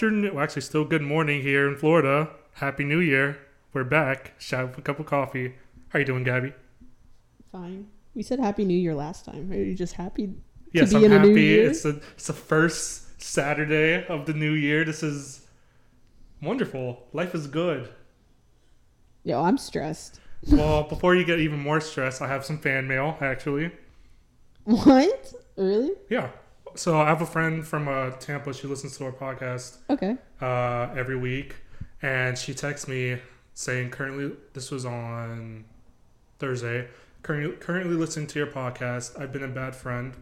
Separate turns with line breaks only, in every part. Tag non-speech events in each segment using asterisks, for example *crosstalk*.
afternoon. Well, actually, still good morning here in Florida. Happy New Year. We're back. Shout out a cup of coffee. How are you doing, Gabby?
Fine. We said Happy New Year last time. Are you just happy?
Yes,
be
I'm
in a new
happy.
year?
It's the it's the first Saturday of the new year. This is wonderful. Life is good.
Yo, I'm stressed. *laughs*
Well, before you get even more stressed, I have some fan mail actually.
What? Really?
Yeah. So I have a friend from uh, Tampa. She listens to our podcast
Okay.
uh, every week, and she texts me saying, "Currently, this was on Thursday. Currently, currently listening to your podcast. I've been a bad friend."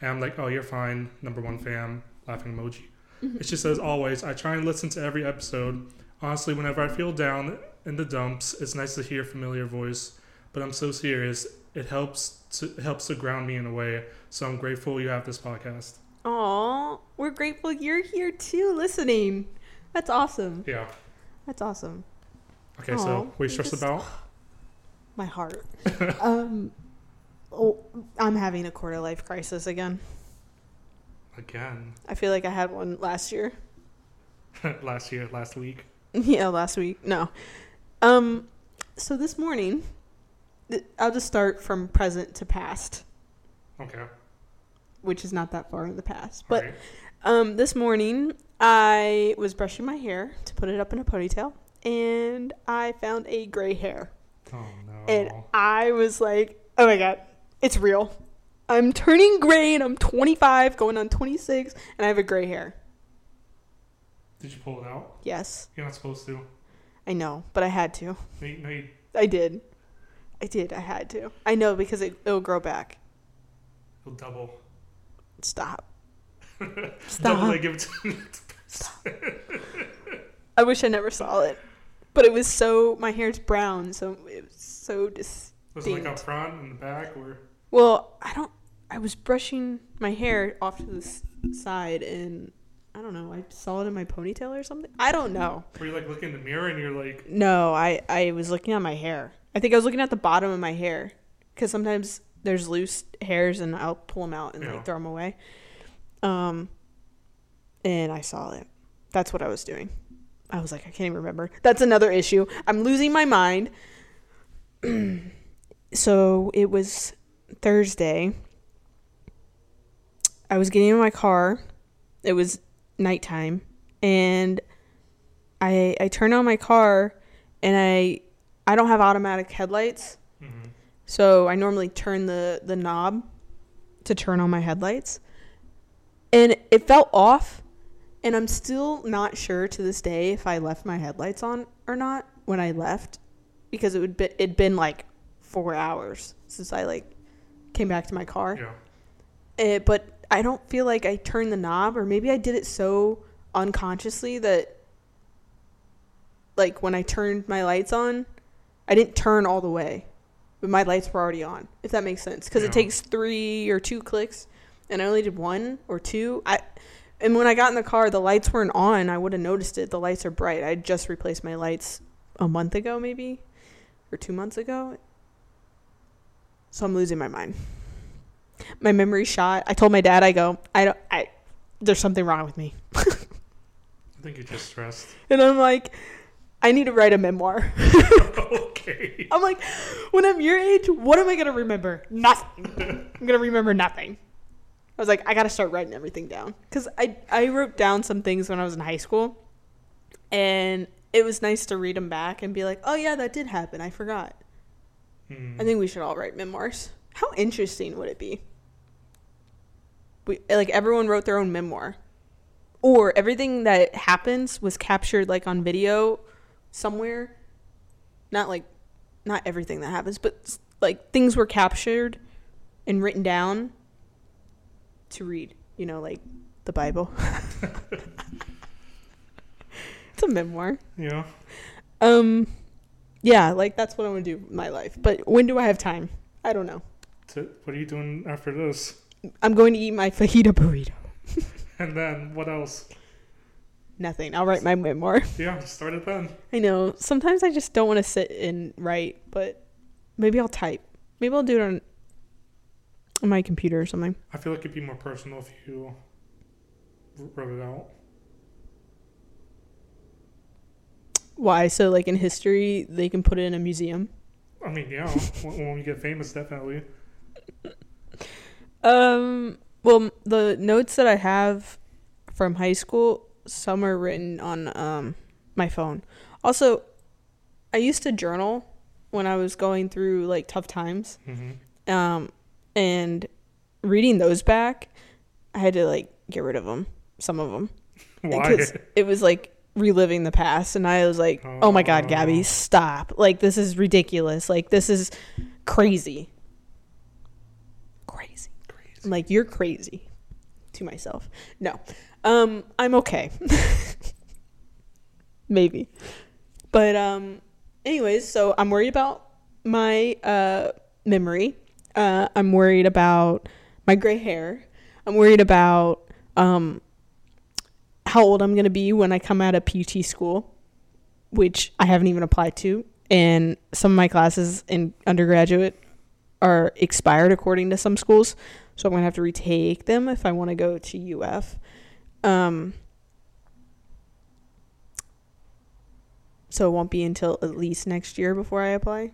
And I'm like, "Oh, you're fine." Number one fam, laughing emoji. And she says, "Always, I try and listen to every episode. Honestly, whenever I feel down in the dumps, it's nice to hear a familiar voice. But I'm so serious. It helps to it helps to ground me in a way. So I'm grateful you have this podcast.
Aw, we're grateful you're here too, listening. That's awesome.
Yeah.
That's awesome.
Okay.
Aw,
so, what are you
we
stressed
just-
about? *gasps*
My heart. *laughs* um, oh, I'm having a quarter life crisis again.
Again.
I feel like I had one last year. *laughs*
last year, last week. *laughs*
yeah, last week. No. Um, so this morning, th- I'll just start from present to past,
Okay.
Which is not that far in the past. But
Alright.
Um, this morning I was brushing my hair to put it up in a ponytail, and I found a gray hair,
oh no.
and I was like, "Oh my god, it's real! I'm turning gray, and I'm 25, going on 26, and I have a gray hair."
Did you pull it out?
Yes,
You're not supposed to.
I know, but I had to.
No, you, no, you,
I did. I did. I had to. I know because it, it'll grow back.
It'll double.
Stop. *laughs* Stop.
give it to person.
I wish I never saw it, but it was so. My hair's brown, so it was so dis.
Was it like up front and the back, or
Well, I don't. I was brushing my hair off to the side, and I don't know. I saw it in my ponytail or something. I don't know.
were you like looking in the mirror and you're like,
No, I I was looking at my hair. I think I was looking at the bottom of my hair because sometimes there's loose hairs, and I'll pull them out and
Yeah.
like throw them away. Um, and I saw it. That's what I was doing. I was like, I can't even remember. That's another issue. I'm losing my mind. *clears throat* so it was Thursday. I was getting in my car. It was nighttime, and I I turned on my car, and I I don't have automatic headlights. So I normally turn the the knob to turn on my headlights, and it felt off, and I'm still not sure to this day if I left my headlights on or not when I left, because it would be it'd been like four hours since I like came back to my car.
yeah,
Eh, but I don't feel like I turned the knob, or maybe I did it so unconsciously that, like, when I turned my lights on, I didn't turn all the way, but my lights were already on. If that makes sense, because
Yeah.
it takes three or two clicks, and I only did one or two. I, and when I got in the car, the lights weren't on. I would have noticed it. The lights are bright. I just replaced my lights a month ago, maybe, or two months ago. So I'm losing my mind my memory shot. I told my dad, I go, I don't, I, there's something wrong with me. *laughs*
I think you're just stressed.
And I'm like, I need to write a memoir. *laughs*
okay.
I'm like, when I'm your age, what am I going to remember? Nothing. I'm going to remember nothing. I was like, I got to start writing everything down. Because I, I wrote down some things when I was in high school. And it was nice to read them back and be like, oh, yeah, that did happen. I forgot.
Hmm.
I think we should all write memoirs. How interesting would it be? We like everyone wrote their own memoir, or everything that happens was captured like on video somewhere. Not like, not everything that happens, but like things were captured and written down to read. You know, like the Bible. *laughs* it's a memoir.
Yeah.
Um, yeah, like that's what I want to do with my life. But when do I have time? I don't know.
So what are you doing after this?
I'm going to eat my fajita burrito. *laughs*
And then what else?
Nothing. I'll write my memoir. *laughs*
Yeah, start it then.
I know. Sometimes I just don't want to sit and write, but maybe I'll type. Maybe I'll do it on, on my computer or something.
I feel like it'd be more personal if you wrote it out.
Why? So like in history, they can put it in a museum.
I mean, yeah. *laughs* when, when we get famous, definitely.
Um. Well, the notes that I have from high school, some are written on um my phone. Also, I used to journal when I was going through like tough times.
hmm
Um, and reading those back, I had to like get rid of them. Some of them. Because *laughs* it was like reliving the past and i was like oh my god
Oh.
gabby stop like this is ridiculous like this is crazy crazy I'm like you're crazy to myself no um i'm okay maybe but um anyways so i'm worried about my uh memory uh i'm worried about my gray hair i'm worried about um how old I'm going to be when I come out of PT school, which I haven't even applied to. And some of my classes in undergraduate are expired according to some schools. So I'm going to have to retake them if I want to go to UF. Um, so it won't be until at least next year before I apply.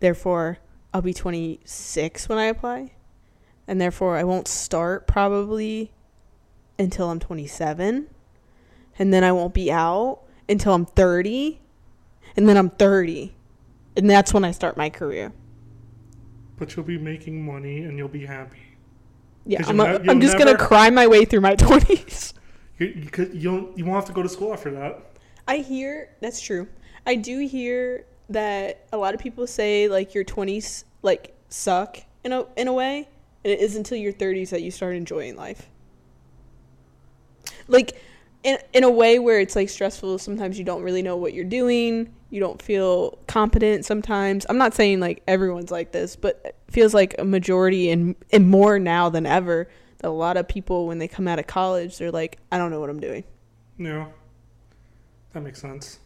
Therefore, I'll be 26 when I apply. And therefore, I won't start probably until I'm 27. And then I won't be out until I'm 30. And then I'm 30. And that's when I start my career.
But you'll be making money and you'll be happy.
Yeah, I'm,
you'll
a,
ne-
I'm
you'll
just going to cry my way through my *laughs* 20s.
You, you, could, you, don't, you won't have to go to school after that.
I hear that's true. I do hear that a lot of people say like your 20s like suck in a in a way, and it is until your 30s that you start enjoying life. Like in in a way where it's like stressful, sometimes you don't really know what you're doing, you don't feel competent sometimes. I'm not saying like everyone's like this, but feels like a majority and and more now than ever that a lot of people when they come out of college, they're like I don't know what I'm doing.
Yeah. That makes sense.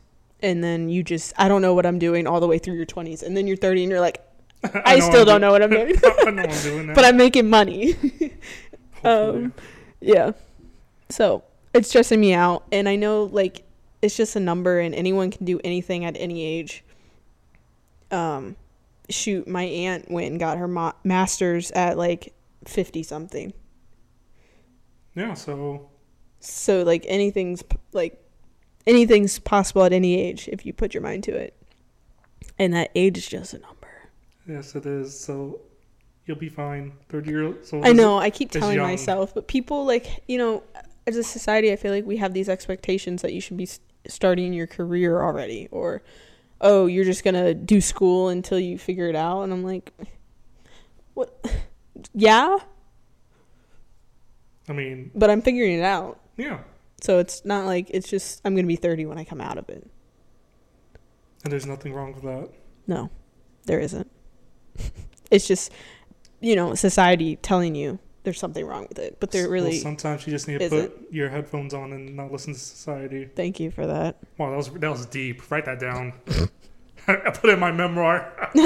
and then you just I don't know what I'm doing all the way through your 20s and then you're 30 and you're like *laughs* I,
know
still
I'm
don't
do-
know what I'm doing. *laughs*
I I'm doing *laughs*
but I'm making money. Um yeah. So it's stressing me out. And I know like it's just a number and anyone can do anything at any age. Um shoot my aunt went and got her ma- masters at like 50 something
yeah, so
so like anything's like anything's possible at any age if you put your mind to it and that age is just a number
yes, it is. So you'll be fine. 30 years old.
I know. I keep telling
young.
myself, but people like you know, as a society, I feel like we have these expectations that you should be starting your career already, or oh, you're just gonna do school until you figure it out, and I'm like, what? yeah,
I mean,
but I'm figuring it out,
yeah.
so it's not like it's just I'm gonna be 30 when I come out of it.
And there's nothing wrong with that.
No, there isn't. *laughs* it's just you know society telling you there's something wrong with it, but there
Well,
really.
sometimes you just need to
isn't.
put your headphones on and not listen to society.
Thank you for that.
Wow, that was that was deep. Write that down. *laughs* I put it in my memoir. *laughs*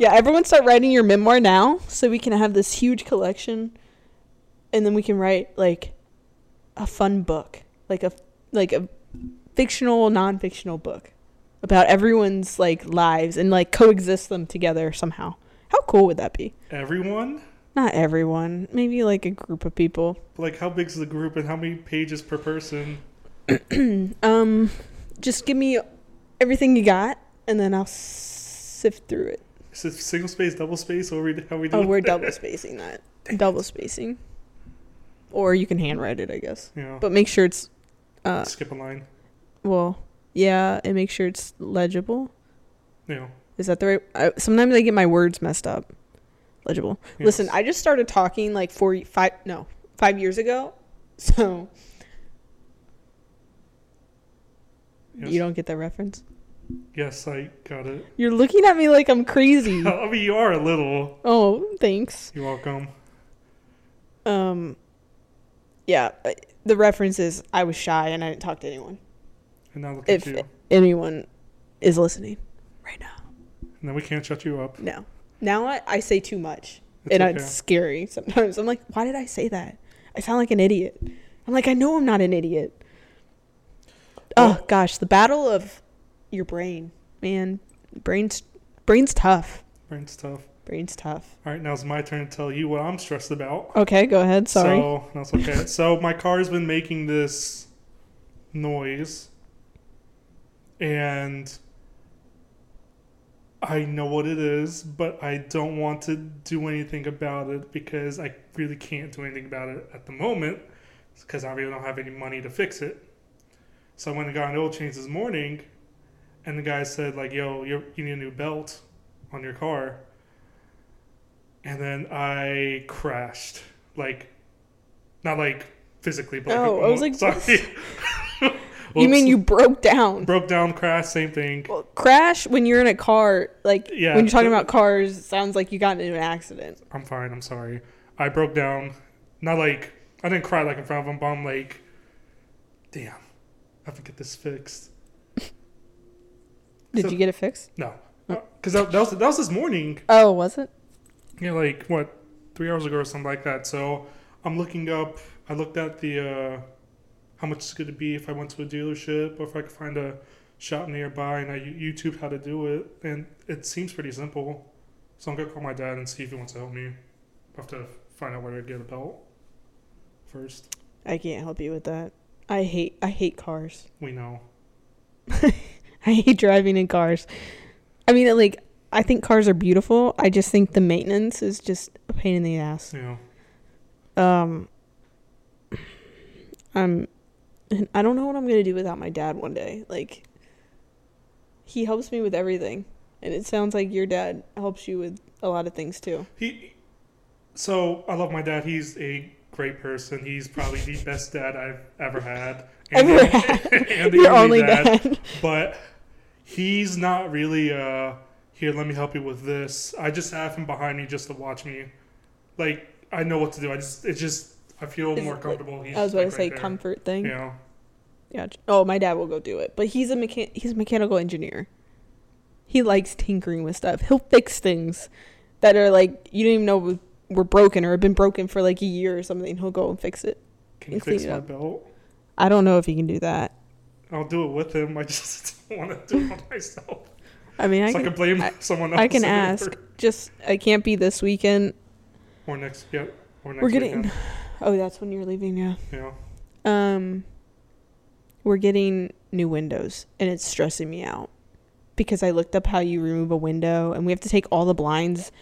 Yeah, everyone start writing your memoir now so we can have this huge collection and then we can write like a fun book, like a like a fictional, non-fictional book about everyone's like lives and like coexist them together somehow. How cool would that be?
Everyone?
Not everyone, maybe like a group of people.
Like, how big's the group and how many pages per person? *clears throat*
Um just give me everything you got and then I'll sift through it.
Is it single space, double space? Or we, how we do
Oh, we're double spacing that. *laughs* Double spacing. Or you can handwrite it, I guess.
Yeah.
But make sure it's uh
Skip a line.
well, yeah, and make sure it's legible.
Yeah.
Is that the right? I, sometimes I get my words messed up. Legible. Listen, I just started talking like four, five, no, five years ago. *laughs* So
Yes.
you don't get that reference.
Yes, I got it.
You're looking at me like I'm crazy. *laughs*
I mean, you are a little.
oh, thanks.
You're welcome.
Um, yeah, the reference is I was shy and I didn't talk to anyone.
And now look
If
at you.
anyone is listening right now.
And then we can't shut you up.
No. Now I, I say too much.
It's
and
okay.
it's scary sometimes. I'm like, why did I say that? I sound like an idiot. I'm like, I know I'm not an idiot. Oh, gosh, the battle of your brain, man. Brain's brain's tough.
Brain's tough.
Brain's tough.
All right, now it's my turn to tell you what I'm stressed about.
Okay, go ahead. Sorry.
So that's okay. *laughs* so my car's been making this noise, and I know what it is, but I don't want to do anything about it because I really can't do anything about it at the moment because I really don't have any money to fix it. So I went and got an oil change this morning, and the guy said like, "Yo, you you need a new belt on your car." And then I crashed, like, not like physically, but
Oh, I was like, *laughs*
sorry. *laughs*
you mean you broke down?
broke down, crash, same thing.
Well, crash when you're in a car, like
Yeah,
when you're talking about cars, it sounds like you got into an accident.
I'm fine. I'm sorry. I broke down. Not like I didn't cry like in front of him, but I'm like, damn, I have to get this fixed. *laughs*
Did
So-
you get it fixed?
No, because that, that was that was this morning.
Oh, was it?
Yeah, like what, three hours ago or something like that. So I'm looking up. I looked at the uh, how much it's going to be if I went to a dealership or if I could find a shop nearby, and I you- YouTube how to do it, and it seems pretty simple. So I'm gonna call my dad and see if he wants to help me. I have to find out where to get a belt first.
I can't help you with that. I hate I hate cars. *laughs*
We know.
I hate driving in cars. I mean, like I think cars are beautiful. I just think the maintenance is just a pain in the ass.
Know.
Um, I'm. And I don't know what I'm gonna do without my dad one day. Like, he helps me with everything, and it sounds like your dad helps you with a lot of things too.
He. So I love my dad. He's a great person. He's probably the best dad I've ever had.
Ever
the-
had. *laughs*
and the
Your only dad.
but he's not really uh here let me help you with this i just have him behind me just to watch me like i know what to do i just it just i feel
Is
more
it,
comfortable he's
I was about
like,
to say
there.
comfort thing.
you know
Yeah. Oh, my dad will go do it, but he's a mechan- he's a mechanical engineer. He likes tinkering with stuff. He'll fix things that are like you don't even know were broken or have been broken for like a year or something. He'll go and fix it.
can you fix my belt
I don't know if he can do that.
i'll do it with him i just *laughs* don't want to do it myself
I mean, I
so i
can,
can blame
I- *laughs*
someone else
I can
or-
ask. Just I can't be this weekend.
or next yeah or next
We're getting.
weekend, *sighs*
Oh, that's when you're leaving. Yeah.
know
Um, we're getting new windows, and it's stressing me out because I looked up how you remove a window, and we have to take all the blinds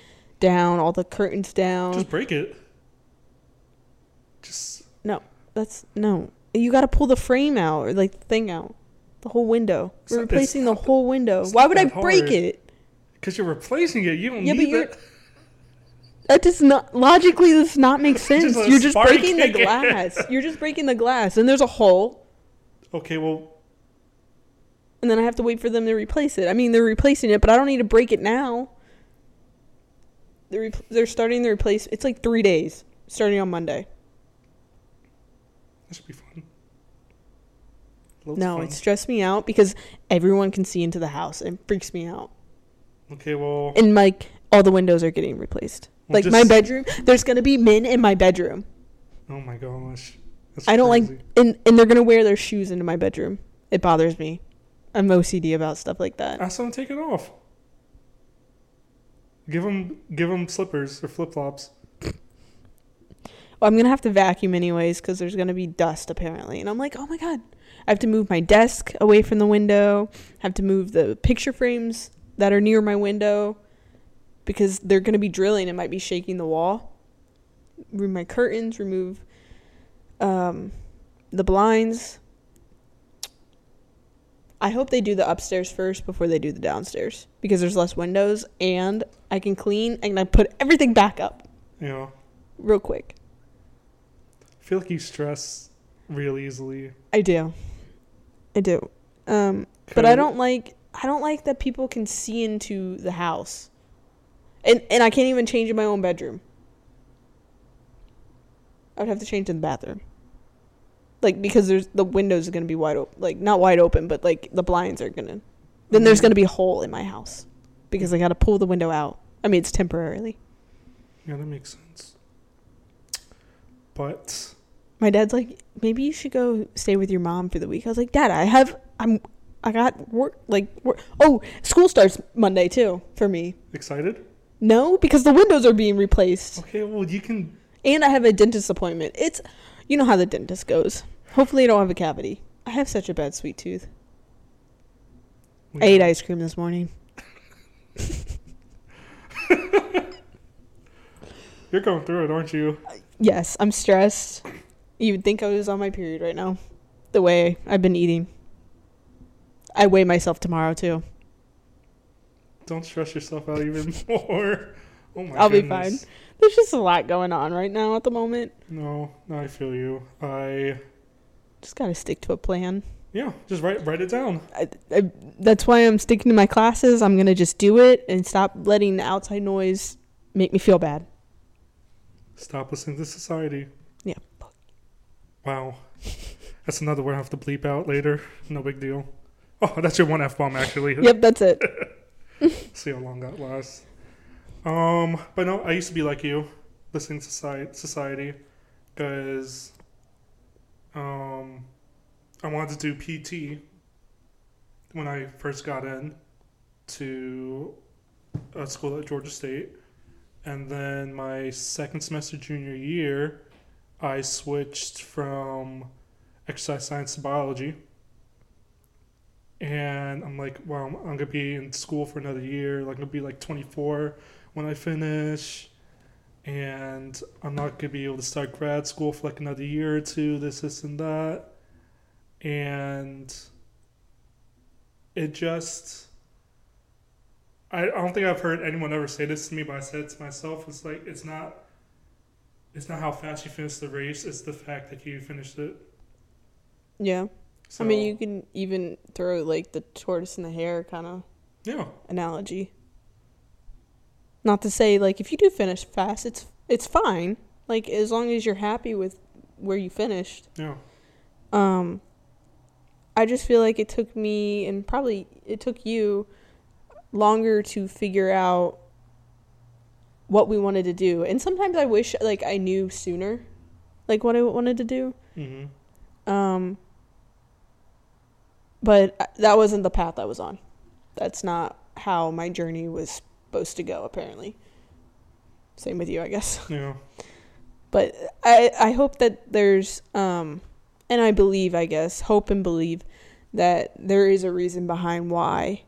down, all the curtains down.
just break it just No,
That's no. You got to pull the frame out or like the thing out, the whole window. We're
not-
replacing the whole window. Why would I break
hard.
it?
because you're replacing it you don't
Yeah, but
need
you're-
that
That does not logically. Does not make *laughs* sense.
a
You're just breaking the *laughs* glass. You're just breaking the glass, and there's a hole,
okay well
and then I have to wait for them to replace it. I mean, they're replacing it, but I don't need to break it now. They're re- they're starting to replace. It's like three days, starting on Monday.
that should be fun Loads
No,
fun.
it stressed me out because everyone can see into the house. and It freaks me out.
okay well
And like all the windows are getting replaced.
Well,
like my bedroom, there's gonna be men in my bedroom.
Oh my gosh. That's
I don't
crazy.
like, and and they're gonna wear their shoes into my bedroom. It bothers me. I'm OCD about stuff like that.
Ask them to take it off. Give them, give them slippers or flip flops.
Well, I'm gonna have to vacuum anyways because there's gonna be dust apparently, and I'm like, oh my god, I have to move my desk away from the window. have to move the picture frames that are near my window because they're gonna be drilling. It might be shaking the wall. Remove my curtains. Remove um, the blinds. I hope they do the upstairs first before they do the downstairs because there's less windows and I can clean and I put everything back up
know,
real quick.
I feel like you stress real easily.
I do. I do. Um, but I don't like I don't like that people can see into the house. And and I can't even change in my own bedroom. I would have to change in the bathroom. Like because there's the windows are going to be wide open, like not wide open, but like the blinds are going to Then there's
Mhm.
going to be a hole in my house because I got to pull the window out. I mean, it's temporarily.
Yeah, that makes sense. But
My dad's like, maybe you should go stay with your mom for the week. I was like, Dad, I have I'm I got work like work. Oh, school starts Monday too for me.
Excited?
No, because the windows are being replaced,
Okay, well you can.
and I have a dentist appointment. It's you know how the dentist goes. Hopefully, I don't have a cavity. I have such a bad sweet tooth. I ate ice cream this morning. *laughs*
You're going through it, aren't you?
Yes, I'm stressed. You would think I was on my period right now. The way I've been eating. I weigh myself tomorrow too.
Don't stress yourself out even *laughs* more. Oh my
I'll be fine. There's just a lot going on right now at the moment.
No, I feel you. I
Just gotta stick to a plan.
yeah, just write write it down.
I, I, that's why I'm sticking to my classes. I'm gonna just do it and stop letting the outside noise make me feel bad.
Stop listening to society.
Yeah.
Wow. That's another word I have to bleep out later. No big deal. Oh, that's your one F bomb actually.
Yep, that's it. *laughs*
See how long that lasts. Um, but no, I used to be like you, listening to society, society, because um, I wanted to do PT when I first got in to a school at Georgia State, and then my second semester junior year, I switched from exercise science to biology. And I'm like, well, I'm, I'm gonna be in school for another year. Like, I'm gonna be like 24 when I finish, and I'm not gonna be able to start grad school for like another year or two. This, this, and that, and it just. I, I don't think I've heard anyone ever say this to me, but I said it to myself. It's like it's not. It's not how fast you finish the race; it's the fact that you finished it.
Yeah.
So,
I mean, you can even throw like the tortoise and the hare kind of
yeah,
analogy. Not to say like if you do finish fast, it's it's fine. Like as long as you're happy with where you finished.
yeah,
Um I just feel like it took me and probably it took you longer to figure out what we wanted to do. And sometimes I wish like I knew sooner like what I wanted to do.
Mm-hmm.
Um but uh, that wasn't the path I was on. That's not how my journey was supposed to go apparently. Same with you, I guess. *laughs*
yeah.
But I I hope that there's um and I believe, I guess, hope and believe that there is a reason behind why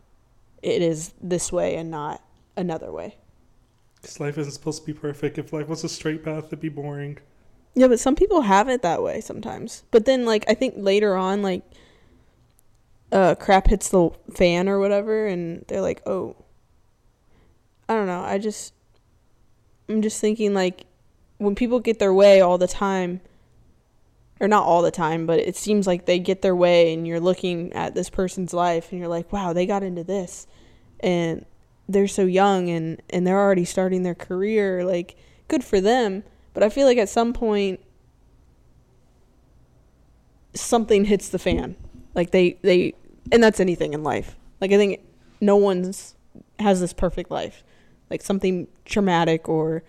it is this way and not another way.
Because life isn't supposed to be perfect. If life was a straight path, it'd be boring.
Yeah, but some people have it that way sometimes. But then like I think later on like uh crap hits the fan or whatever and they're like, "Oh, I don't know. I just I'm just thinking like when people get their way all the time or not all the time, but it seems like they get their way and you're looking at this person's life and you're like, "Wow, they got into this." And they're so young and and they're already starting their career like good for them. But I feel like at some point something hits the fan. Like they they and that's anything in life. Like I think no one's has this perfect life. Like something traumatic or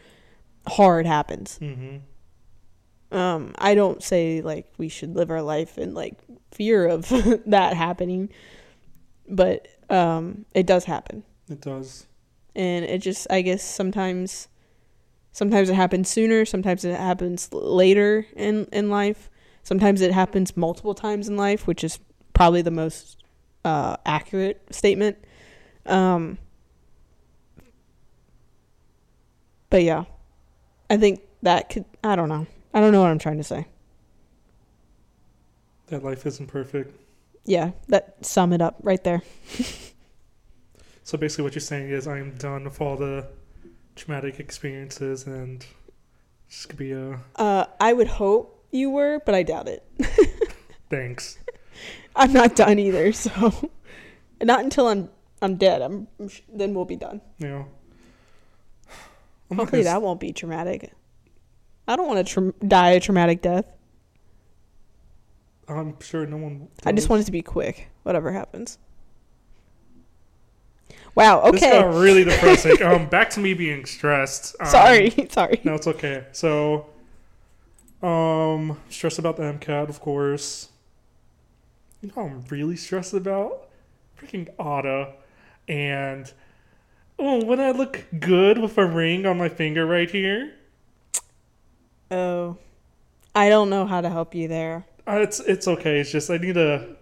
hard happens.
hmm
Um I don't say like we should live our life in like fear of *laughs* that happening, but um it does happen.
It does.
and it just i guess sometimes sometimes it happens sooner sometimes it happens later in in life sometimes it happens multiple times in life which is probably the most uh accurate statement um but yeah i think that could i don't know i don't know what i'm trying to say
That life isn't perfect.
yeah that sum it up right there
So basically, what you're saying is, I am done with all the traumatic experiences, and this could be a
uh i would hope you were but i doubt it *laughs*
thanks.
I'm not done either, so not until I'm I'm dead. I'm, I'm then we'll be done.
Know. I'm
Hopefully
gonna
that won't be traumatic. I don't want to tra- die a traumatic death.
I'm sure no one.
I just
does.
want it to be quick, whatever happens. Wow. Okay.
This got really *laughs* depressing. um, back to me being stressed. Um,
Sorry. *laughs* Sorry.
No, it's okay. So, um, stressed about the MCAT, of course. You know, I'm really stressed about freaking Otta, and oh, would I look good with a ring on my finger right here?
Oh, I don't know how to help you there.
Uh, it's it's okay. It's just I need to.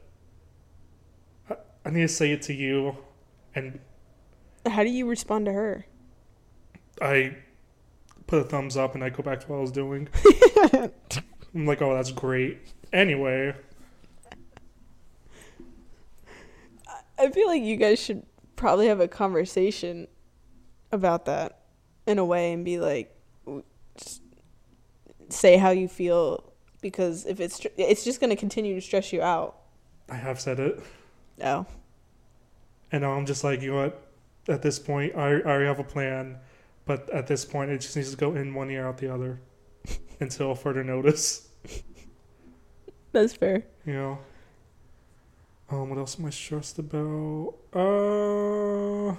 I, I need to say it to you, and
How do you respond to her?
I put a thumbs up and I go back to what I was doing. *laughs* I'm like, oh, that's great. Anyway,
I feel like you guys should probably have a conversation about that in a way and be like, say how you feel because if it's it's just going to continue to stress you out.
I have said it,
Oh,
and now I'm just like, you know what? At this point, I, I already have a plan, but at this point, it just needs to go in one ear out the other *laughs* until further notice.
that's fair.
You know. Um, what else am I stressed about? Uh,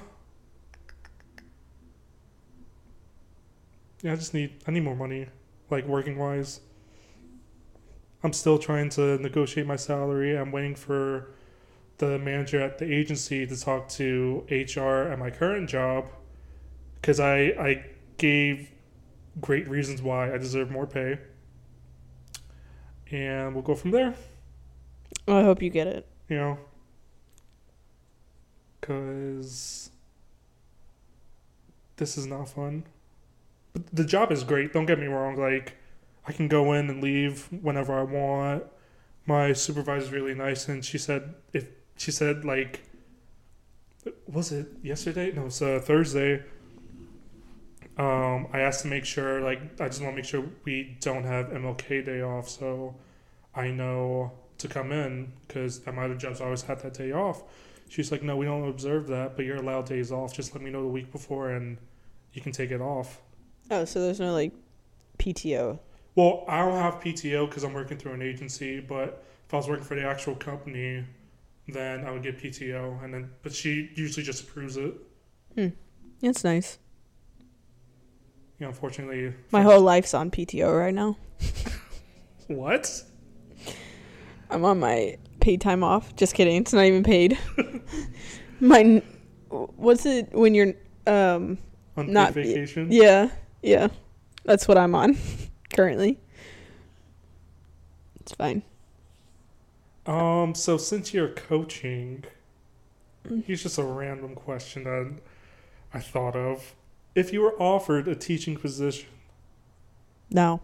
yeah, I just need I need more money, like working wise. I'm still trying to negotiate my salary. I'm waiting for the manager at the agency to talk to HR at my current job, because I I gave great reasons why I deserve more pay, and we'll go from there
I hope you get it.
You know? Because this is not fun. But the job is great don't get me wrong like i can go in and leave whenever i want. My supervisor's really nice and she said if she said like was it yesterday? No it's uh, thursday. Um i asked to make sure like i just want to make sure we don't have mlk day off so i know to come in because at my other jobs I always had that day off. She's like, no, we don't observe that, but you're allowed days off. Just let me know the week before and you can take it off.
Oh, so there's no like PTO.
Well, I don't have PTO because I'm working through an agency, but if I was working for the actual company, then I would get PTO. And then, but she usually just approves it.
Hmm, that's nice.
You know, unfortunately.
My whole life's on PTO right now. *laughs*
What?
I'm on my paid time off. Just kidding. It's not even paid. *laughs* my what's it when you're um
Unpaid
Not-
vacation?
yeah yeah that's what I'm on *laughs* currently. It's fine.
Um, so since you're coaching, here's just a random question that I thought of. If you were offered a teaching position,
No.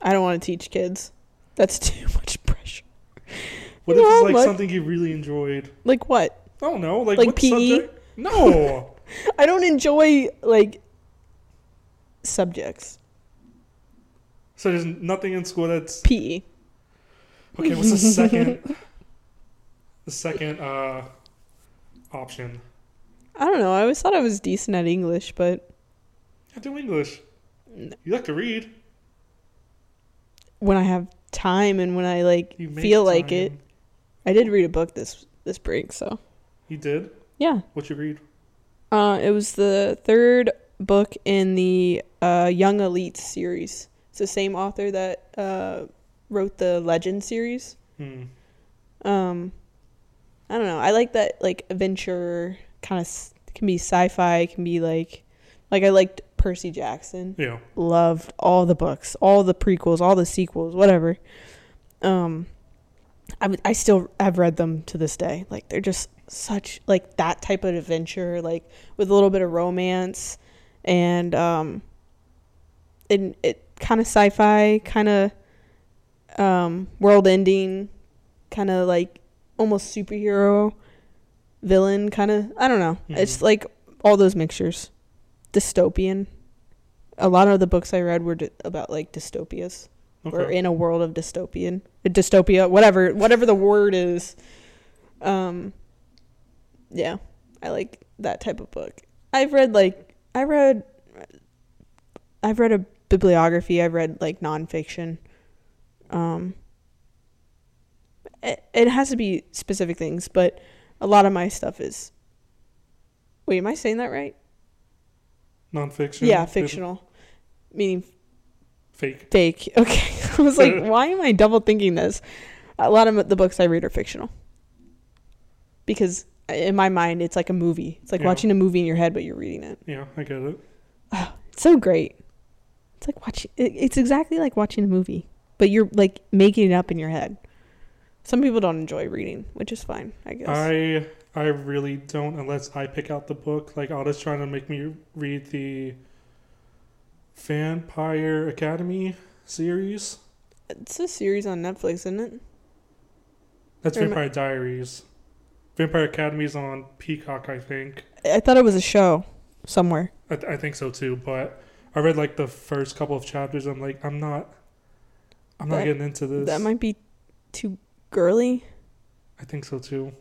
I don't want to teach kids. That's *laughs* too much pressure.
what if it's like
much-
something you really enjoyed?
Like what?
I don't know, like,
Like
what
PE?
subject? No. *laughs*
I don't enjoy like subjects.
so there's nothing in school that's
PE.
okay. What's the second? *laughs* the second uh option.
I don't know. I always thought I was decent at English, but
I do English. You like to read.
when I have time and when I like
You make
feel like it,
time.
I did read a book this this break, so
You did.
yeah.
What you read?
Uh, it was the third book in the uh, Young Elite series. It's the same author that uh, wrote the Legend series.
Hmm.
Um, I don't know. I like that like adventure kind of s- can be sci-fi, can be like like I liked Percy Jackson.
Yeah.
Loved all the books, all the prequels, all the sequels, whatever. Um, I I still have read them to this day. Like they're just such like that type of adventure, like with a little bit of romance, and um, it it kind of sci-fi, kind of um world ending, kind of like almost superhero villain, kind of. I don't know. It's
Mhm.
like all those mixtures, dystopian. A lot of the books I read were dy- about like dystopias. Or
Okay.
in a world of dystopian. A dystopia whatever whatever the word is. Um yeah i like that type of book. I've read like i read i've read a bibliography. I've read like nonfiction. Um it, it has to be specific things but a lot of my stuff is wait am i saying that right
Nonfiction.
yeah fictional meaning
Fake.
fake. *laughs* Okay. I was like, why am I double thinking this? A lot of the books I read are fictional. Because in my mind, it's like a movie. It's like
Yeah.
watching a movie in your head, but you're reading it.
Yeah, I get it. *sighs*
It's so great. It's like watching. It's exactly like watching a movie, but you're like making it up in your head. Some people don't enjoy reading, which is fine, I guess.
I I really don't unless I pick out the book. Like Otto's trying to make me read the Vampire Academy series.
it's a series on Netflix, isn't it?
That's
Remi-
Vampire Diaries. Vampire Academy's on Peacock, I think.
I thought it was a show somewhere.
I, th- I think so too. But I read like the first couple of chapters. I'm like, I'm not. I'm not getting into this.
That might be too girly.
I think so too.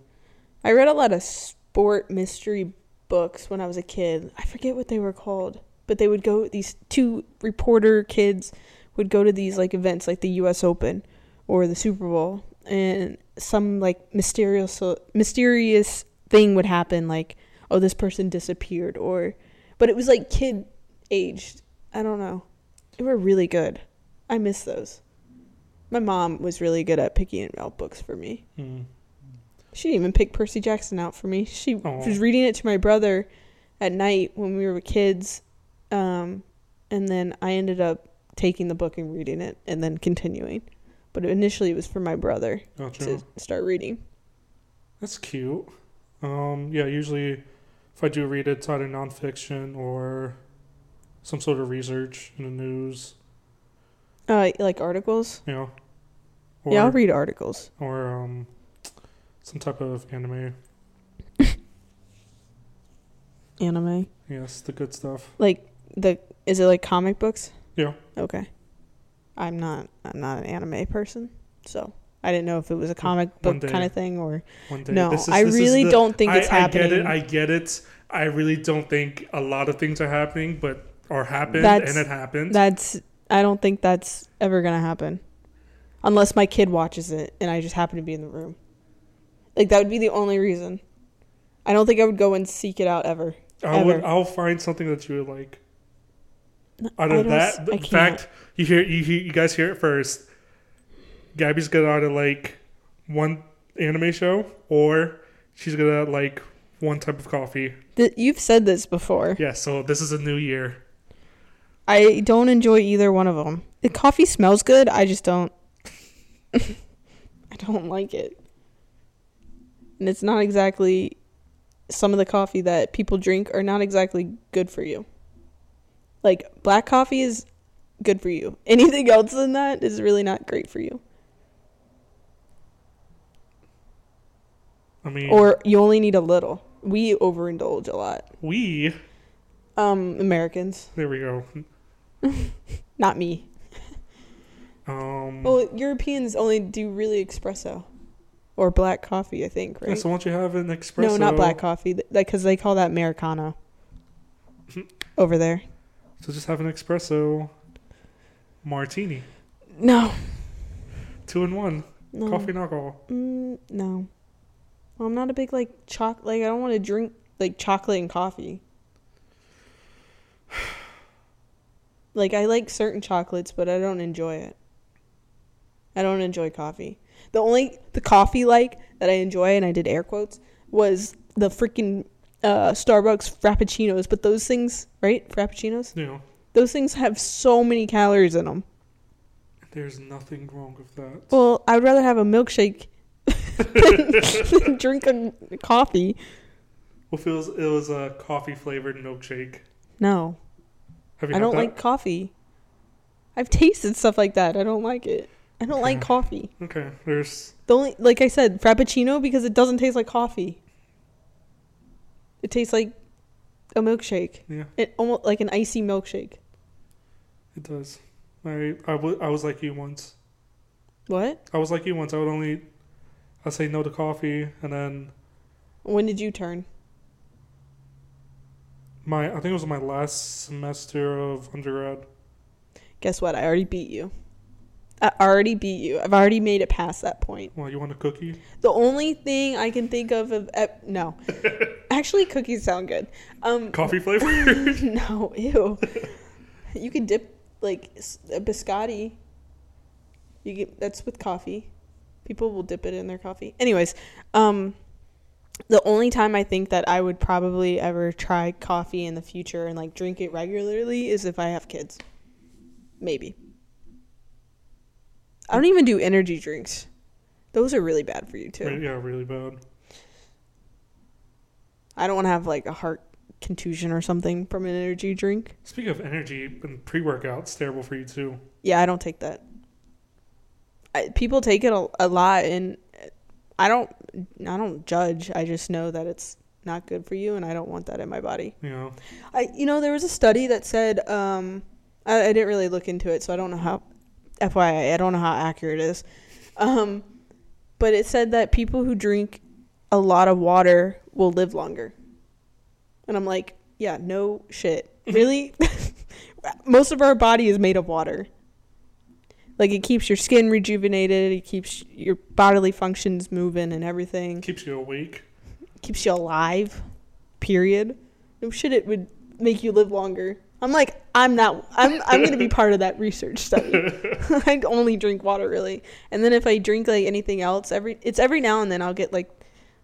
I read a lot of sport mystery books when I was a kid. I forget what they were called, but they would go these two reporter kids would go to these like events like the US Open or the Super Bowl and some like mysterious mysterious thing would happen like oh this person disappeared or but it was like kid aged. I don't know. They were really good. I miss those. My mom was really good at picking out books for me.
Hmm.
She didn't even pick Percy Jackson out for me. She
Aw.
was reading it to my brother at night when we were kids. Um, and then I ended up taking the book and reading it and then continuing. But initially it was for my brother
Gotcha.
to start reading.
That's cute. Um, yeah, usually if I do read it, it's either nonfiction or some sort of research in the news,
Uh, like articles?
know. Or,
yeah, I'll read articles.
Or um, some type of anime. *laughs*
Anime.
Yes, the good stuff.
Like the is it like comic books?
Yeah.
Okay. I'm not I'm not an anime person, so I didn't know if it was a comic book kind of thing or
One day.
no.
Is-
I really
the-
don't think
I,
it's
I
happening.
get it. I get it. I really don't think a lot of things are happening, but are happened,
That's-
and it happened.
That's I don't think that's ever gonna happen, unless my kid watches it and I just happen to be in the room. Like that would be the only reason. I don't think I would go and seek it out ever.
I would. I'll find something that you would like. Out
I
of that,
s- I
the
can't.
fact you hear you hear- you guys hear it first. Gabby's gonna either like one anime show or she's gonna like one type of coffee.
Th- you've said this before.
Yeah, so this is a new year.
I don't enjoy either one of them. The coffee smells good. I just don't. *laughs* I don't like it, and it's not exactly. Some of the coffee that people drink are not exactly good for you. Like black coffee is good for you. *laughs* Anything else than that is really not great for you.
I mean,
Or you only need a little. We overindulge a lot.
we.
Um, Americans,
There we go. *laughs*
not me.
Um.
Well, Europeans only do really espresso or black coffee, I think,
yeah,
right?
so why don't you have an espresso?
No, not black coffee. Like, cause they call that Americano *laughs* over there.
So just have an espresso martini,
No,
two in one,
no,
coffee and alcohol.
Mm, no. I'm not a big like choc. Like, I don't want to drink like chocolate and coffee. *sighs* Like, I like certain chocolates, but I don't enjoy it. I don't enjoy coffee. The only the coffee like that I enjoy, and I did air quotes, was the freaking uh, Starbucks frappuccinos. But those things, right? Frappuccinos.
Know,
Those things have so many calories in them.
there's nothing wrong with that.
Well, I would rather have a milkshake than *laughs* drink a coffee.
What feels it was a coffee flavored milkshake.
No,
Have you
I don't
that?
like coffee. I've tasted stuff like that. I don't like it. I don't like coffee.
Okay, there's
The only, like I said, frappuccino because it doesn't taste like coffee. It tastes like a milkshake.
yeah,
It almost like an icy milkshake.
it does. I I wa- I was like you once.
What?
I was like you once. I would only I say no to coffee, and then
When did you turn?
my I think it was my last semester of undergrad.
Guess what? I already beat you. I already beat you. I've already made it past that point.
Well, you want a cookie?
The only thing I can think of of eh, no, *laughs* actually cookies sound good. Um,
Coffee *laughs* flavor? *laughs*
no, ew. you can dip like a biscotti. You get that's with coffee. People will dip it in their coffee. Anyways, um, the only time I think that I would probably ever try coffee in the future and like drink it regularly is if I have kids. Maybe. I don't even do energy drinks. Those are really bad for you too.
Yeah, really bad.
I don't want to have like a heart contusion or something from an energy drink.
Speaking of energy and pre workouts, terrible for you too.
Yeah, I don't take that. I, people take it a, a lot, and I don't. I don't judge. I just know that it's not good for you, and I don't want that in my body.
You know,
I, you know, there was a study that said. Um, I, I didn't really look into it, so I don't know how. FYI, I don't know how accurate it is. Um, but it said that people who drink a lot of water will live longer. And I'm like, yeah, no shit. *laughs* Really? *laughs* Most of our body is made of water. Like it keeps your skin rejuvenated, it keeps your bodily functions moving and everything.
keeps you awake.
Keeps you alive. Period. No shit it would make you live longer. I'm like, I'm not I'm I'm gonna be *laughs* part of that research study. *laughs* *laughs* I only drink water really. And then if I drink like anything else, every it's every now and then I'll get like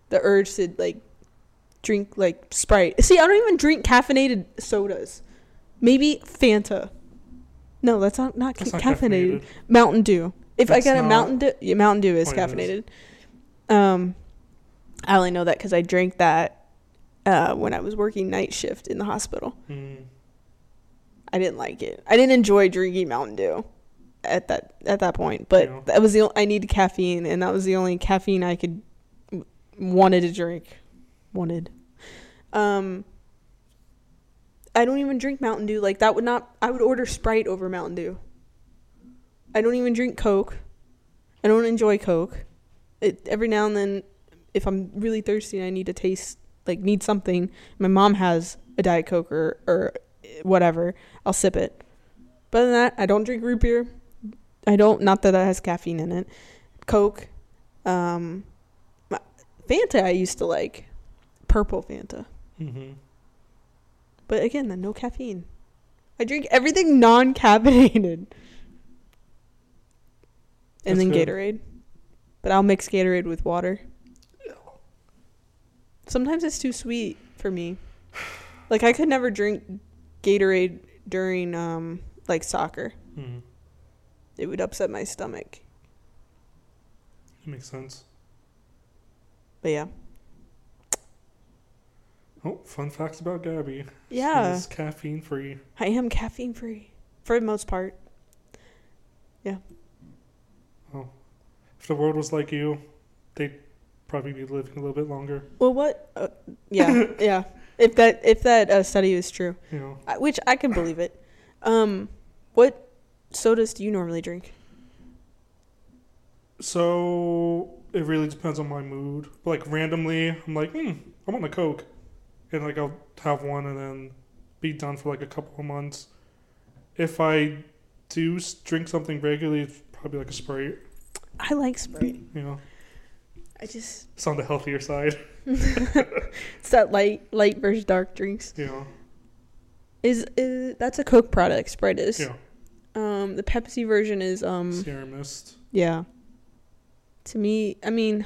the urge to like drink like Sprite. See, I don't even drink caffeinated sodas. Maybe Fanta. No, that's not not,
That's
ca-
not
caffeinated.
caffeinated.
Mountain Dew. If
That's
I get a Mountain Dew, yeah, Mountain Dew is
it is.
caffeinated. Um, I only know that because I drank that uh, when I was working night shift in the hospital.
Mm,
I didn't like it. I didn't enjoy drinking Mountain Dew at that at that point. But
Yeah.
that was the only, I needed caffeine, and that was the only caffeine I could wanted to drink. Wanted. Um. I don't even drink Mountain Dew. Like that would not. I would order Sprite over Mountain Dew. I don't even drink Coke. I don't enjoy Coke. It every now and then, if I'm really thirsty and I need to taste like need something, my mom has a Diet Coke or or whatever. I'll sip it. But other than that, I don't drink root beer. I don't. Not that that has caffeine in it. Coke, um, Fanta. I used to like purple Fanta,
hmm
but again, then no caffeine. I drink everything non-caffeinated, and
That's
then
good.
Gatorade. But I'll mix Gatorade with water. Sometimes it's too sweet for me. Like I could never drink Gatorade during um like soccer.
hmm
It would upset my stomach.
That makes sense.
But yeah.
Oh, fun facts about Gabby.
Yeah.
She's caffeine free.
I am caffeine free for the most part. Yeah. Oh.
If the world was like you, they'd probably be living a little bit longer.
Well, what? Uh, yeah, *laughs* yeah. If that if that uh, study is true,
You know,
I- which I can believe it. Um, what sodas do you normally drink?
so it really depends on my mood. Like randomly, I'm like, hmm, I want a Coke, and like I'll have one and then be done for like a couple of months. If I do drink something regularly, it's probably like a Sprite.
I like Sprite.
You know,
I just
it's on the healthier side. *laughs* *laughs*
it's that light light versus dark drinks.
Know,
Is, is that's a Coke product? Sprite is.
yeah,
Um, the Pepsi version is um
Sierra Mist.
yeah. To me, I mean,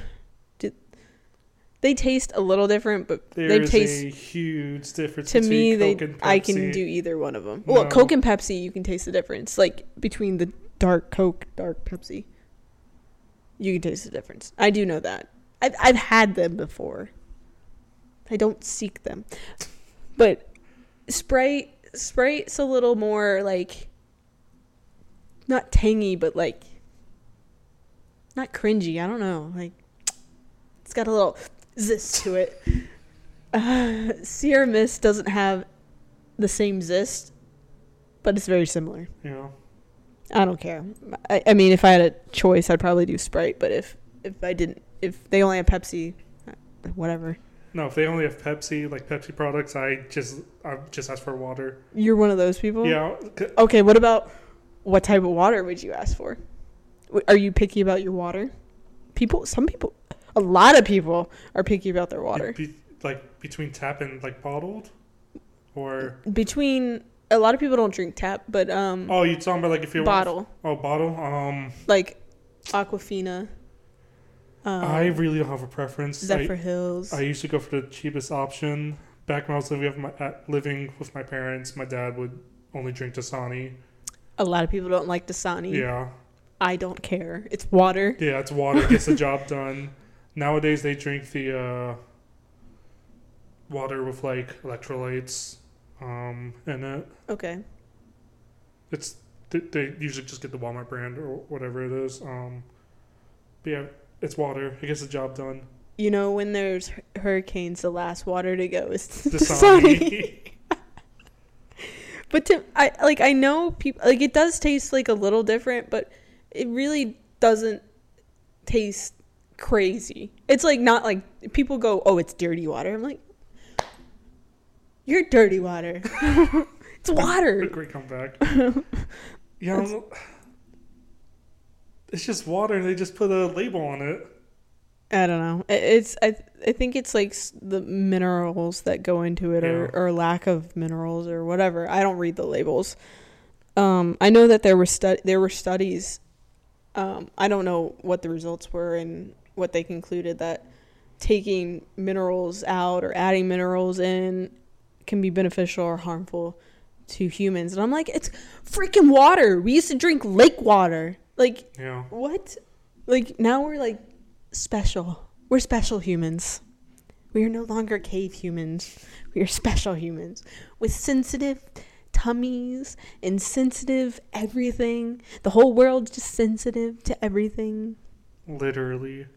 they taste a little different, but
There
they
is
taste
a huge difference
to me they
Coke and
I can do either one of them. Well, Coke and Pepsi, you can taste the difference, like between the dark Coke, dark Pepsi. You can taste the difference. I do know that. I've I've had them before. I don't seek them, but Sprite Sprite's a little more like not tangy, but like not cringy. I don't know, like it's got a little zest to it. Uh, Sierra Mist doesn't have the same zest, but it's very similar.
You know,
I don't care. I, I mean, if I had a choice, I'd probably do Sprite. But if if I didn't, if they only have Pepsi, whatever.
no, if they only have Pepsi, like Pepsi products, I just I just ask for water.
You're one of those people.
Yeah,
Okay. What about what type of water would you ask for? Are you picky about your water? People, some people, a lot of people are picky about their water.
Be, like between tap and like bottled, or
Between a lot of people don't drink tap, but um,
oh, you talking about like if you
bottle
oh bottle um
like Aquafina. Um,
I really don't have a preference.
Zephyr
I,
Hills.
I usually go for the cheapest option. Back when I was living with my at, living with my parents, my dad would only drink Dasani.
a lot of people don't like Dasani.
Yeah,
I don't care. It's water.
yeah, it's water gets the job *laughs* done. Nowadays they drink the uh, water with like electrolytes um, in it.
Okay.
It's they, they usually just get the Walmart brand or whatever it is. Um, but yeah, it's water. It gets the job done.
You know, when there's hurricanes, the last water to go is Dasani. *laughs* *laughs* But to I like I know people like it does taste like a little different, but it really doesn't taste crazy. It's like not like people go, "Oh, it's dirty water." I'm like, "You're dirty water." *laughs* it's
a
water.
great comeback. yeah, I don't know. It's just water, and they just put a label on it.
I don't know. I- It's I I think it's like the minerals that go into it or, or lack of minerals or whatever. I don't read the labels. Um, I know that there were stu- there were studies. Um, I don't know what the results were and what they concluded that taking minerals out or adding minerals in can be beneficial or harmful to humans. And I'm like, it's freaking water. We used to drink lake water. Like
Yeah,
what? Like now we're like special. We're special humans. We are no longer cave humans. We are special humans with sensitive tummies and sensitive everything. The whole world's just sensitive to everything.
literally.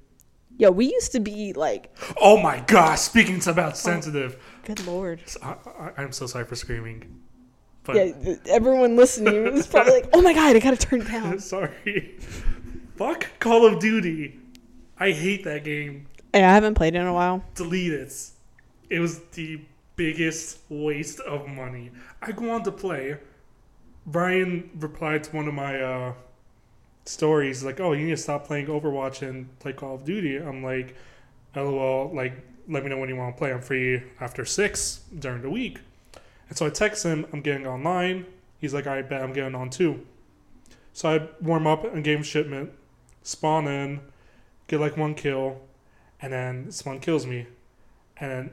Yo, we used to be like,
Oh my gosh! Speaking about oh, sensitive,
good lord.
I, I, I'm so sorry for screaming. But
Yeah, *laughs* everyone listening is probably like, oh my god, I gotta turn it down. *laughs*
sorry. Fuck Call of Duty. I hate that game.
Hey, I haven't played it in a while.
delete it. It was the biggest waste of money. I go on to play. Brian replied to one of my uh, stories like, "Oh, you need to stop playing Overwatch and play Call of Duty." I'm like, "LOL." Like, let me know when you want to play. I'm free after six during the week. And so I text him, "I'm getting online." He's like, "I bet I'm getting on too." So I warm up and game shipment, spawn in, get like one kill, and then someone kills me. And then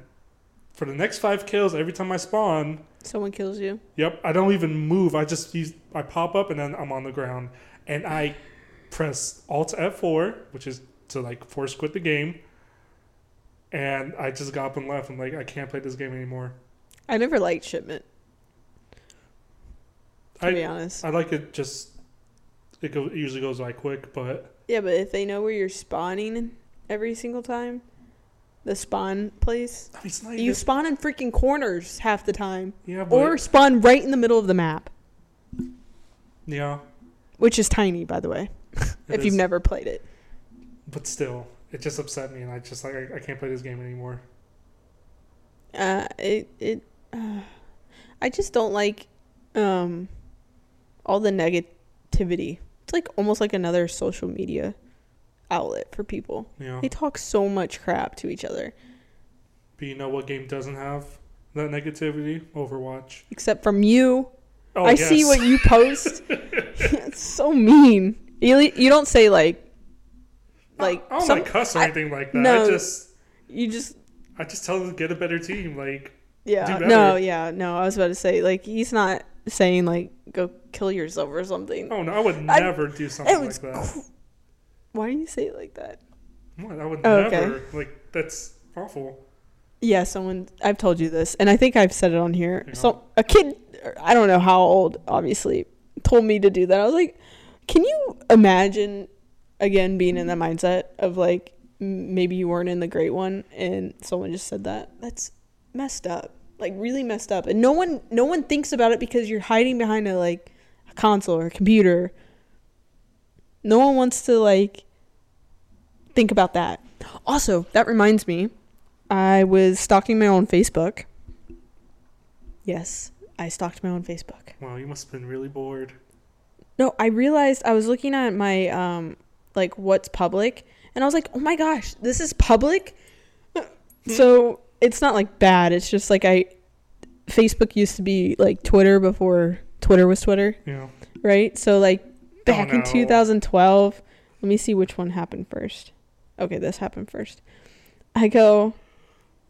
for the next five kills, every time I spawn,
Someone kills you.
yep, I don't even move. I just use I pop up and then I'm on the ground. And I press Alt F4, which is to like force quit the game. And I just got up and left. I'm like, I can't play this game anymore.
I never liked shipment, to
I-
be honest.
I like it just it, go, it usually goes by quick, but
Yeah, but if they know where you're spawning every single time, the spawn place,
I mean,
you
even,
spawn in freaking corners half the time,
yeah, but,
or spawn right in the middle of the map,
yeah,
which is tiny, by the way, if you've never played it.
but still, it just upset me, and I just like I, I can't play this game anymore.
Uh, it it, uh, *sighs* I just don't like, um, all the negativity. It's like almost like another social media outlet for people.
Yeah.
They talk so much crap to each other,
But you know what game doesn't have that negativity? Overwatch.
except from you.
Oh,
I
yes.
see what you post. *laughs* it's so mean. You you don't say like like
I don't
some-
like cuss or
I-
anything like that.
no.
I just
you just
I just tell them to get a better team. Like
yeah no yeah no I was about to say like he's not saying like go kill yourself or something.
oh no, I would
I-
never do something like that.
Why do you say it like that?
What? I would
Oh, okay.
Like that's awful.
Yeah, someone I've told you this, and I think I've said it on here.
Yeah.
So a kid, I don't know how old, obviously, told me to do that. I was like, can you imagine again being in that mindset of like maybe you weren't in the great one, and someone just said that? That's messed up, like really messed up, and no one, no one thinks about it because you're hiding behind a like a console or a computer. No one wants to like think about that. Also, that reminds me. I was stalking my own Facebook. Yes, I stalked my own Facebook.
Wow, you must have been really bored.
No, I realized I was looking at my um like what's public and I was like, "Oh my gosh, this is public?" *laughs* so, it's not like bad. It's just like I Facebook used to be like Twitter before Twitter was Twitter,
Yeah.
right? So like back in
no.
2012, let me see which one happened first. Okay, this happened first. I go,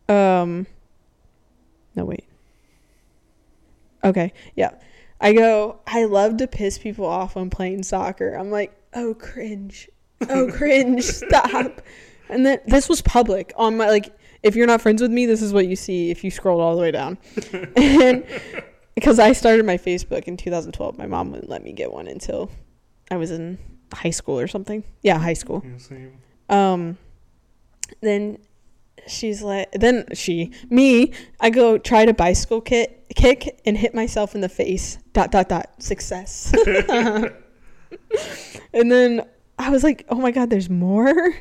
um, no, wait. Okay, yeah. I go, I love to piss people off when playing soccer. I'm like, oh, cringe. Oh, *laughs* cringe. Stop. And then this was public on my, like, if you're not friends with me, this is what you see if you scrolled all the way down. *laughs* *laughs* and because I started my Facebook in 2012, my mom wouldn't let me get one until I was in high school or something. Yeah, high school.
Yeah, same.
Um, then she's like, then she, me, I go try to bicycle kick, kick and hit myself in the face. Dot dot dot. Success. *laughs* and then I was like, oh my god, there's more.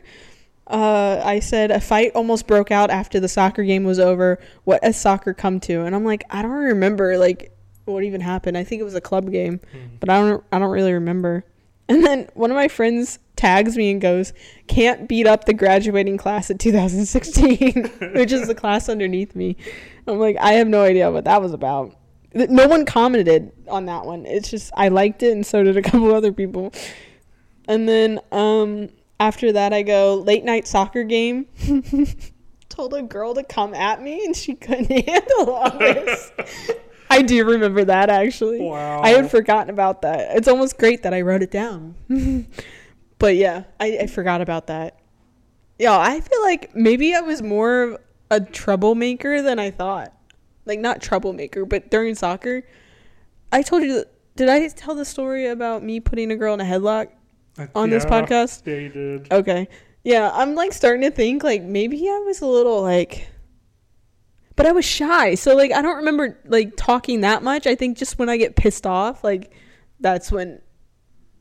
Uh, I said a fight almost broke out after the soccer game was over. What has soccer come to? And I'm like, I don't remember like what even happened. I think it was a club game,
Mm.
but I don't I don't really remember. *laughs* And then one of my friends tags me and goes, "Can't beat up the graduating class of 2016," *laughs* *laughs* which is the class underneath me. I'm like, I have no idea what that was about. No one commented on that one. It's just I liked it, and so did a couple other people. And then um, after that, I go late night soccer game. *laughs* Told a girl to come at me, and she couldn't *laughs* handle all this. *laughs* I do remember that actually.
Wow.
I had forgotten about that. It's almost great that I wrote it down. but yeah, I, I forgot about that. Yeah, I feel like maybe I was more of a troublemaker than I thought. Like not troublemaker, but during soccer, I told you. Did I tell the story about me putting a girl in a headlock On this podcast?
Yeah, you did.
Okay. Yeah, I'm like starting to think like maybe I was a little like but I was shy. So like I don't remember like talking that much. I think just when I get pissed off, like that's when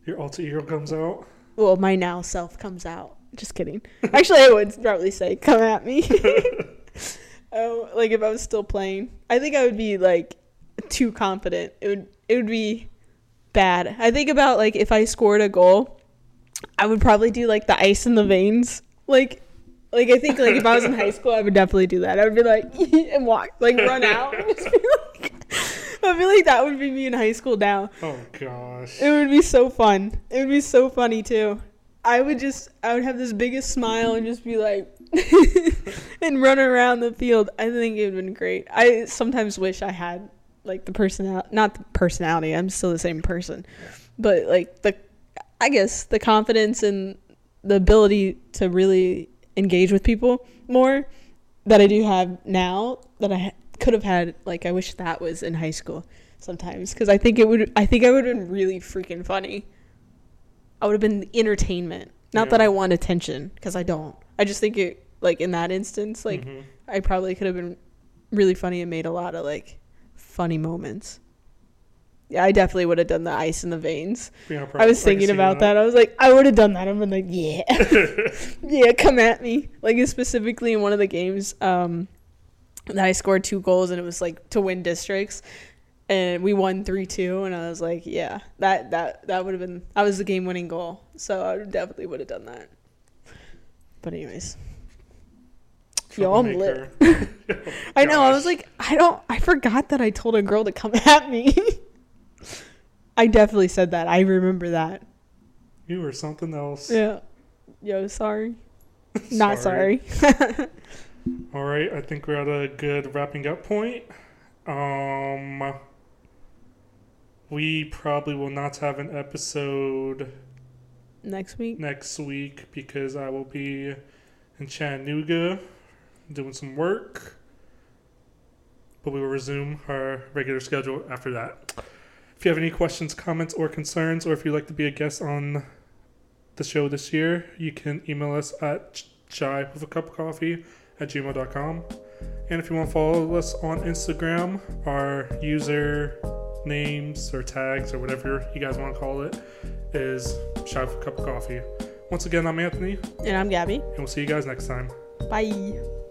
Your alter ego comes out.
well, my now self comes out. Just kidding. Actually, I would probably say come at me. *laughs* *laughs* oh, like if I was still playing. I think I would be like too confident. It would it would be bad. I think about like if I scored a goal, I would probably do like the ice in the veins. Like like I think like if I was in high school, I would definitely do that. I would be like *laughs* and walk like run *laughs* out. *laughs* and just be like, I feel like that would be me in high school now.
Oh gosh.
It would be so fun. It would be so funny too. I would just I would have this biggest smile and just be like and run around the field. I think it would have been great. I sometimes wish I had like the personality not the personality, I'm still the same person. But like the I guess the confidence and the ability to really engage with people more that I do have now that I could have had like I wish that was in high school sometimes because I think it would I think I would have been really freaking funny. I would have been entertainment. Not that I want attention because I don't. I just think it like in that instance like
Mhm.
I probably could have been really funny and made a lot of like funny moments. Yeah, I definitely would have done the ice in the veins.
Yeah,
I was thinking
see
about that. I was like, I would have done that. I've been like, yeah, *laughs* *laughs* yeah, come at me. Like specifically in one of the games, um, that I scored two goals and it was like to win districts, and we won three two. And I was like, yeah, that that that would have been. I was the game winning goal, so I definitely would have done that. But anyways, Yo, I'm lit. *laughs* I know. I was like, I don't. I forgot that I told a girl to come at me. I definitely said that. I remember that.
You were something else.
Yeah. Yo, sorry. *laughs* Not
Sorry.
sorry. *laughs*
All right, I think we're at a good wrapping up point. Um, we probably will not have an episode
Next week.
next week because I will be in Chattanooga doing some work. But we will resume our regular schedule after that. If you have any questions, comments, or concerns, or if you'd like to be a guest on the show this year, you can email us at chai with a cup of coffee at gmail.com. And if you want to follow us on Instagram, our user names or tags or whatever you guys want to call it is Shy with a Cup of Coffee. Once again, I'm Anthony,
And I'm Gabby.
and we'll see you guys next time.
Bye.